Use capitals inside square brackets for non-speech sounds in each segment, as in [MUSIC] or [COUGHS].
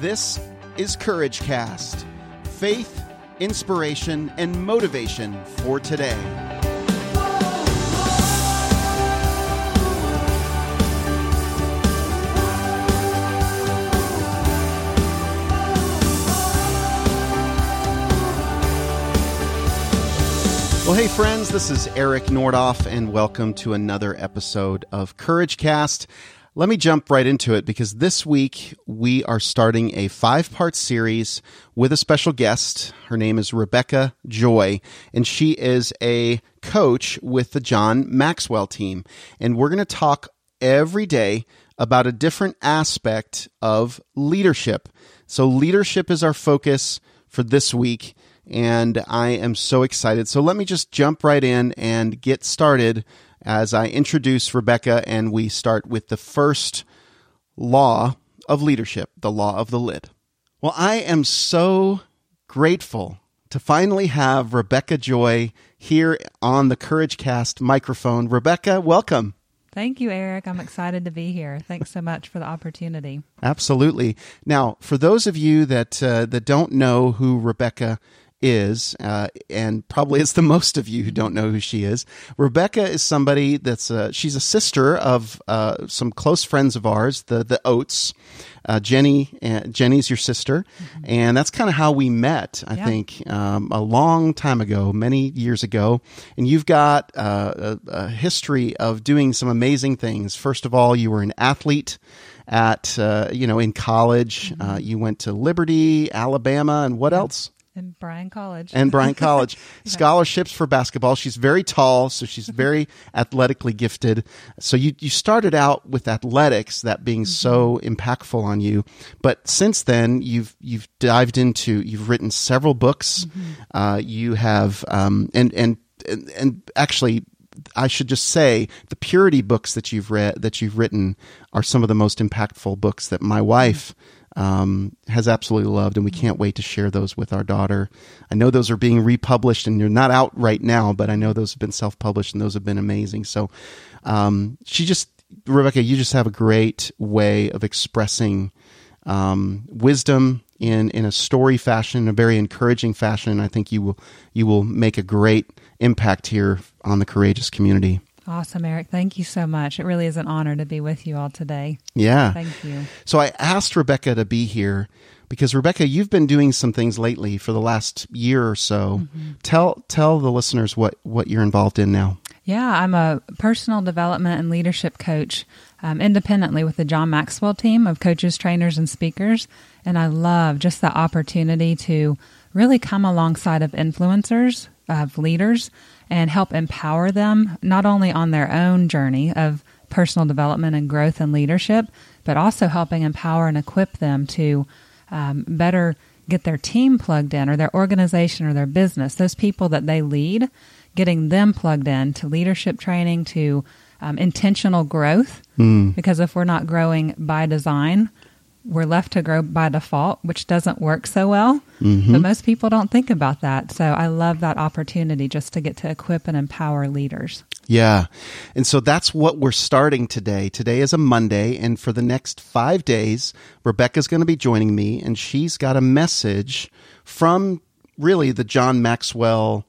This is Courage Cast faith, inspiration, and motivation for today. Well, hey, friends, this is Eric Nordoff, and welcome to another episode of Courage Cast. Let me jump right into it because this week we are starting a five part series with a special guest. Her name is Rebecca Joy, and she is a coach with the John Maxwell team. And we're going to talk every day about a different aspect of leadership. So, leadership is our focus for this week and I am so excited. So let me just jump right in and get started as I introduce Rebecca and we start with the first law of leadership, the law of the lid. Well, I am so grateful to finally have Rebecca Joy here on the Courage Cast microphone. Rebecca, welcome. Thank you, Eric. I'm excited to be here. Thanks so much for the opportunity. Absolutely. Now, for those of you that uh, that don't know who Rebecca is, uh, and probably it's the most of you who don't know who she is. Rebecca is somebody that's uh, she's a sister of uh, some close friends of ours, the the Oates. Uh, Jenny, uh, Jenny's your sister, mm-hmm. and that's kind of how we met. I yeah. think um, a long time ago, many years ago. And you've got uh, a, a, history of doing some amazing things. First of all, you were an athlete at you know in college. Mm-hmm. you went to Liberty, Alabama, and what else? And Bryan College. And Bryan [LAUGHS] College. yeah. Scholarships for basketball. She's very tall, so she's very athletically gifted. So you, you started out with athletics, that being mm-hmm. so impactful on you. But since then, you've, you've dived into, you've written several books. Mm-hmm. Uh, you have, um, and, and, and, and actually, I should just say the purity books that you've read that you've written are some of the most impactful books that my wife mm-hmm um, has absolutely loved, and we can't wait to share those with our daughter. I know those are being republished, and they're not out right now, but I know those have been self published, and those have been amazing. So, um, she just, Rebecca, you just have a great way of expressing um, wisdom in in a story fashion, a very encouraging fashion. I think you will you will make a great impact here on the courageous community. Awesome, Eric. Thank you so much. It really is an honor to be with you all today. Yeah. Thank you. So I asked Rebecca to be here because Rebecca, you've been doing some things lately for the last year or so. Mm-hmm. Tell tell the listeners what what you're involved in now. Yeah, I'm a personal development and leadership coach um, independently with the John Maxwell team of coaches, trainers, and speakers. And I love just the opportunity to really come alongside of influencers, of leaders, and help empower them not only on their own journey of personal development and growth and leadership, but also helping empower and equip them to um, better get their team plugged in or their organization or their business, those people that they lead, getting them plugged in to leadership training, to um, intentional growth. Mm. Because if we're not growing by design, we're left to grow by default, which doesn't work so well. Mm-hmm. But most people don't think about that. So I love that opportunity just to get to equip and empower leaders. Yeah. And so that's what we're starting today. Today is a Monday. And for the next five days, Rebecca's going to be joining me, and she's got a message from really the John Maxwell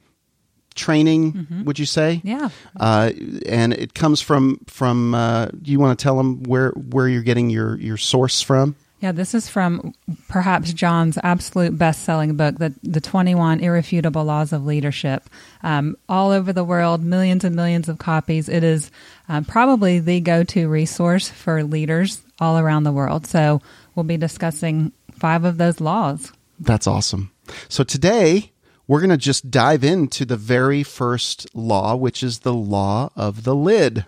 training mm-hmm. would you say yeah uh, and it comes from from uh, do you want to tell them where where you're getting your your source from yeah, this is from perhaps John's absolute best selling book, the, the 21 Irrefutable Laws of Leadership. Um, all over the world, millions and millions of copies. It is um, probably the go to resource for leaders all around the world. So we'll be discussing five of those laws. That's awesome. So today, we're going to just dive into the very first law, which is the law of the lid.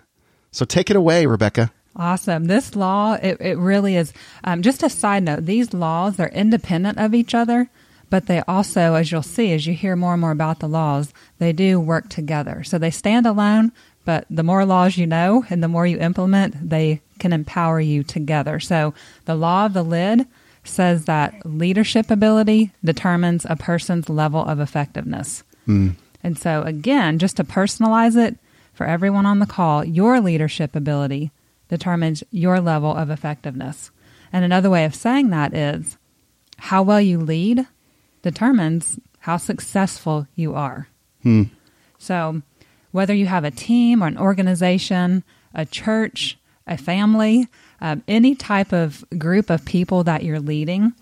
So take it away, Rebecca. Awesome. This law, it, it really is. Um, just a side note, these laws are independent of each other, but they also, as you'll see, as you hear more and more about the laws, they do work together. So they stand alone, but the more laws you know and the more you implement, they can empower you together. So the law of the lid says that leadership ability determines a person's level of effectiveness. Mm. And so, again, just to personalize it for everyone on the call, your leadership ability determines your level of effectiveness. And another way of saying that is how well you lead determines how successful you are. Hmm. So, whether you have a team or an organization, a church, a family, um, any type of group of people that you're leading,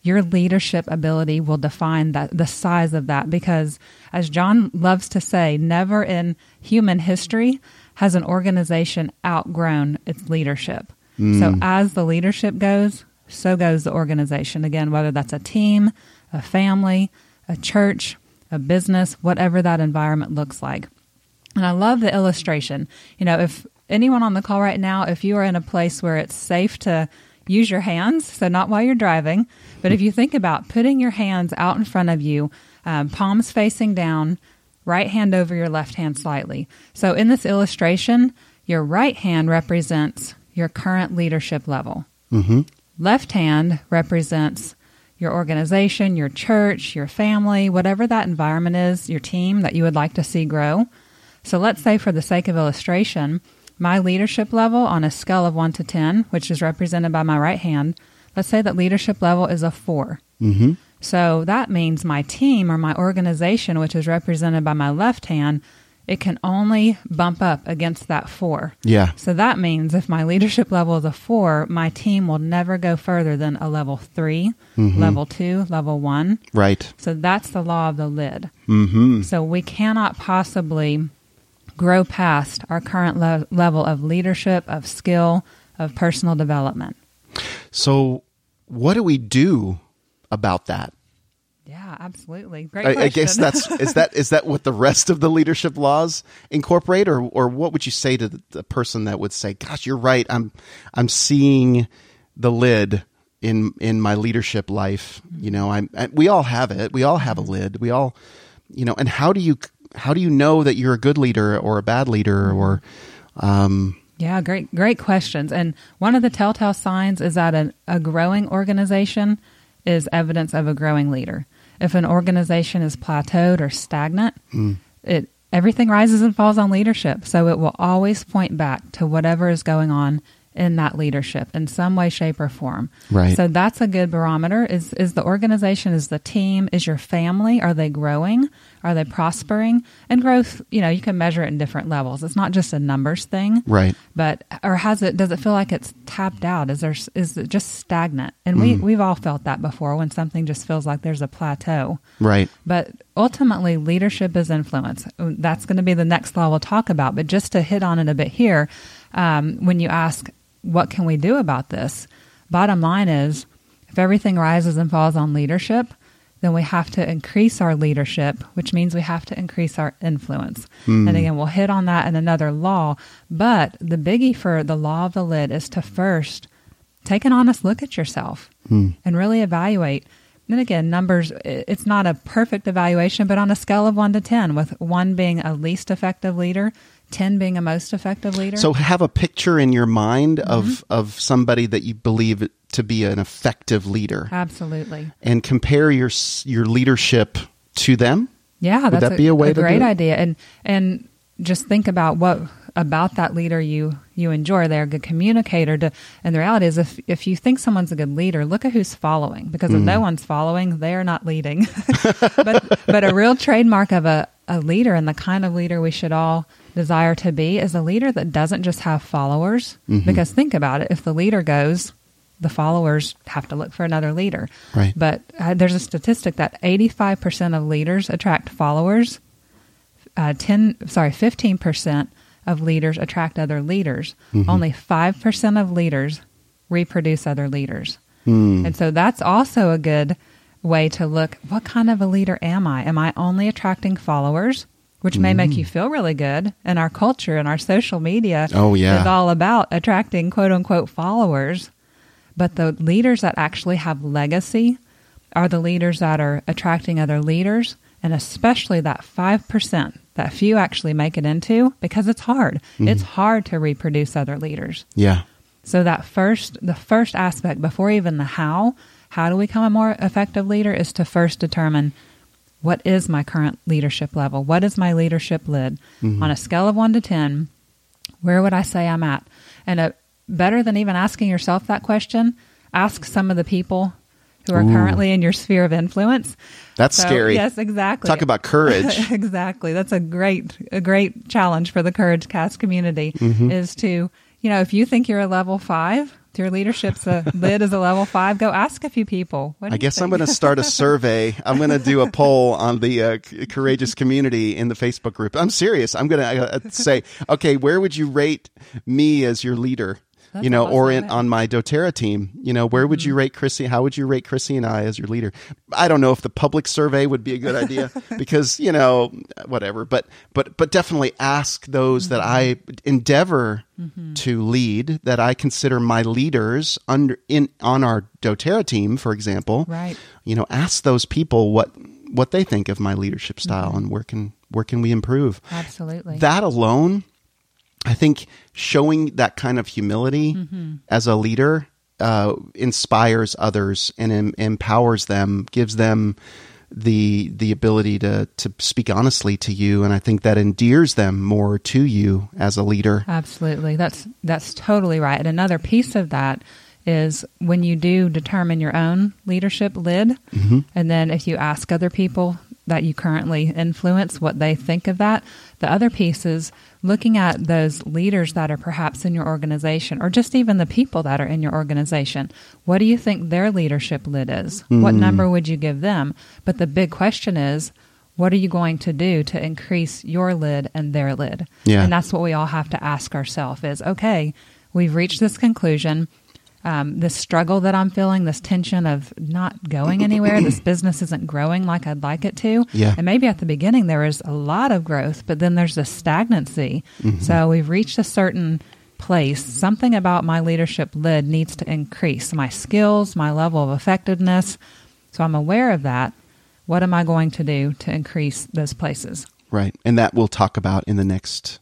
your leadership ability will define that the size of that because as John loves to say, never in human history has an organization outgrown its leadership. So as the leadership goes, so goes the organization. Again, whether that's a team, a family, a church, a business, whatever that environment looks like. And I love the illustration. You know, if anyone on the call right now, if you are in a place where it's safe to use your hands, so not while you're driving, but if you think about putting your hands out in front of you, um, palms facing down, right hand over your left hand slightly. So in this illustration, your right hand represents your current leadership level. Mm-hmm. Left hand represents your organization, your church, your family, whatever that environment is, your team that you would like to see grow. So let's say, for the sake of illustration, my leadership level on a scale of 1 to 10, which is represented by my right hand, let's say that leadership level is a 4. Mm-hmm. So that means my team or my organization, which is represented by my left hand, it can only bump up against that 4. Yeah. So that means if my leadership level is a four, my team will never go further than a level 3 level two, level one. Right. So that's the law of the lid. Mm-hmm. So we cannot possibly grow past our current le- level of leadership, of skill, of personal development. So, what do we do about that? Yeah, absolutely. Great I. I guess that's is that is that what the rest of the leadership laws incorporate, or or what would you say to the, the person that would say, "Gosh, you're right. I'm I'm seeing the lid in in my leadership life. You know, I'm I, we all have it. We all have a lid. We all, you know. And how do you how do you know that you're a good leader or a bad leader or um, Yeah, great, great questions. And one of the telltale signs is that an, a growing organization is evidence of a growing leader. If an organization is plateaued or stagnant, hmm. it everything rises and falls on leadership. So it will always point back to whatever is going on in that leadership in some way, shape, or form. Right. So that's a good barometer. Is is the organization, is the team, is your family, are they growing? Are they prospering? And growth, you know, you can measure it in different levels. It's not just a numbers thing right? but or has it does it feel like it's tapped out is there is it just stagnant and we we've all felt that before when something just feels like there's a plateau Right. but ultimately leadership is influence that's going to be the next law we'll talk about but just to hit on it a bit here um, when you ask what can we do about this bottom line is if everything rises and falls on leadership then we have to increase our leadership, which means we have to increase our influence. Hmm. And again, we'll hit on that in another law. But the biggie for the law of the lid is to first take an honest look at yourself hmm. and really evaluate. And again, numbers, it's not a perfect evaluation, but on a scale of one to 10, with one being a least effective leader, 10 being a most effective leader. So have a picture in your mind Mm-hmm. of of somebody that you believe to be an effective leader, Absolutely. and compare your your leadership to them. Yeah, that's that be a way do great idea. And and just think about what about that leader you you enjoy. They're a good communicator. To, and the reality is, if if you think someone's a good leader, look at who's following. Because if Mm. no one's following, they are not leading. [LAUGHS] but but a real trademark of a a leader and the kind of leader we should all desire to be is a leader that doesn't just have followers. Mm-hmm. Because think about it: if the leader goes, the followers have to look for another leader. Right. But uh, there's a statistic that 85% of leaders attract followers. Uh, 10, sorry, 15% of leaders attract other leaders. Only 5% of leaders reproduce other leaders. And so that's also a good way to look what kind of a leader am I? Am I only attracting followers? Which may make you mm. feel really good. And our culture and our social media Oh, yeah. is all about attracting quote unquote followers. But the leaders that actually have legacy are the leaders that are attracting other leaders, and especially that 5% that few actually make it into because it's hard. Mm-hmm. It's hard to reproduce other leaders. Yeah. So that first the first aspect before even the how, how do we become a more effective leader is to first determine what is my current leadership level? What is my leadership lid? On a scale of 1 to 10, where would I say I'm at? And uh better than even asking yourself that question, ask some of the people who are currently in your sphere of influence. That's So, scary. Yes, exactly. Talk about courage. [LAUGHS] exactly. That's a great a great challenge for the Courage Cast community Mm-hmm. is to, you know, if you think you're a level 5, your leadership's a [LAUGHS] lid is a level 5, go ask a few people. What I guess I'm going to start a survey. I'm going to do a poll on the uh, courageous community in the Facebook group. I'm serious. I'm going to uh, say, okay, where would you rate me as your leader? That's you know, or in, on my doTERRA team, you know, where would Mm-hmm. you rate Chrissy? How would you rate Chrissy and I as your leader? I don't know if the public survey would be a good idea [LAUGHS] because, you know, whatever, but, but, but definitely ask those that I Mm-hmm. endeavor to lead, that I consider my leaders under, in, on our doTERRA team, for example Right. you know ask those people what what they think of my leadership style Mm-hmm. and where can where can we improve Absolutely. that alone i think showing that kind of humility Mm-hmm. as a leader uh, inspires others and em- empowers them gives them the the ability to to speak honestly to you and i think that endears them more to you as a leader Absolutely. That's that's totally right. And another piece of that is when you do determine your own leadership lid and then if you ask other people that you currently influence what they think of that, the other piece is looking at those leaders that are perhaps in your organization or just even the people that are in your organization. What do you think their leadership lid is? What hmm. number would you give them? But the big question is what are you going to do to increase your lid and their lid? Yeah. And that's what we all have to ask ourselves is okay, we've reached this conclusion. Um, this struggle that I'm feeling, this tension of not going anywhere, this [COUGHS] business isn't growing like I'd like it to. Yeah. And maybe at the beginning there is a lot of growth, but then there's this stagnancy. So we've reached a certain place. Something about my leadership lid needs to increase my skills, my level of effectiveness. So I'm aware of that. What am I going to do to increase those places? Right. And that we'll talk about in the next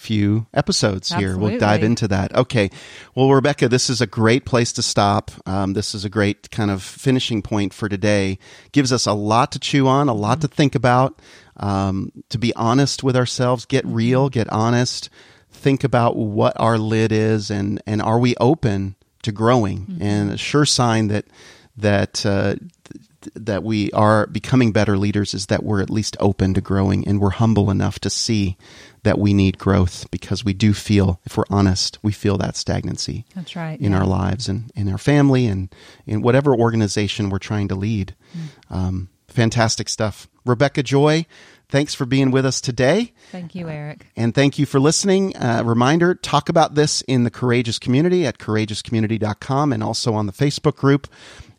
few episodes here. We'll dive into that. Okay. Well, Rebecca, this is a great place to stop. Um, this is a great kind of finishing point for today. Gives us a lot to chew on, a lot to think about, um, to be honest with ourselves, get real, get honest, think about what our lid is and, and are we open to growing? And a sure sign that, that, uh, that we are becoming better leaders is that we're at least open to growing and we're humble enough to see that we need growth because we do feel, if we're honest, we feel that stagnancy That's right. in yeah. our lives and in our family and in whatever organization we're trying to lead. Mm. Um, fantastic stuff. Rebecca Joy, thanks for being with us today. Thank you, Eric. And thank you for listening. Uh, reminder talk about this in the Courageous Community at courageouscommunity.com and also on the Facebook group.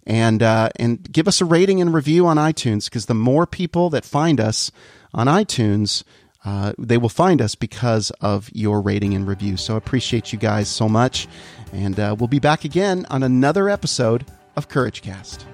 And, uh, and give us a rating and review on iTunes because the more people that find us on iTunes, uh, they will find us because of your rating and review. So I appreciate you guys so much. And uh, we'll be back again on another episode of Courage Cast.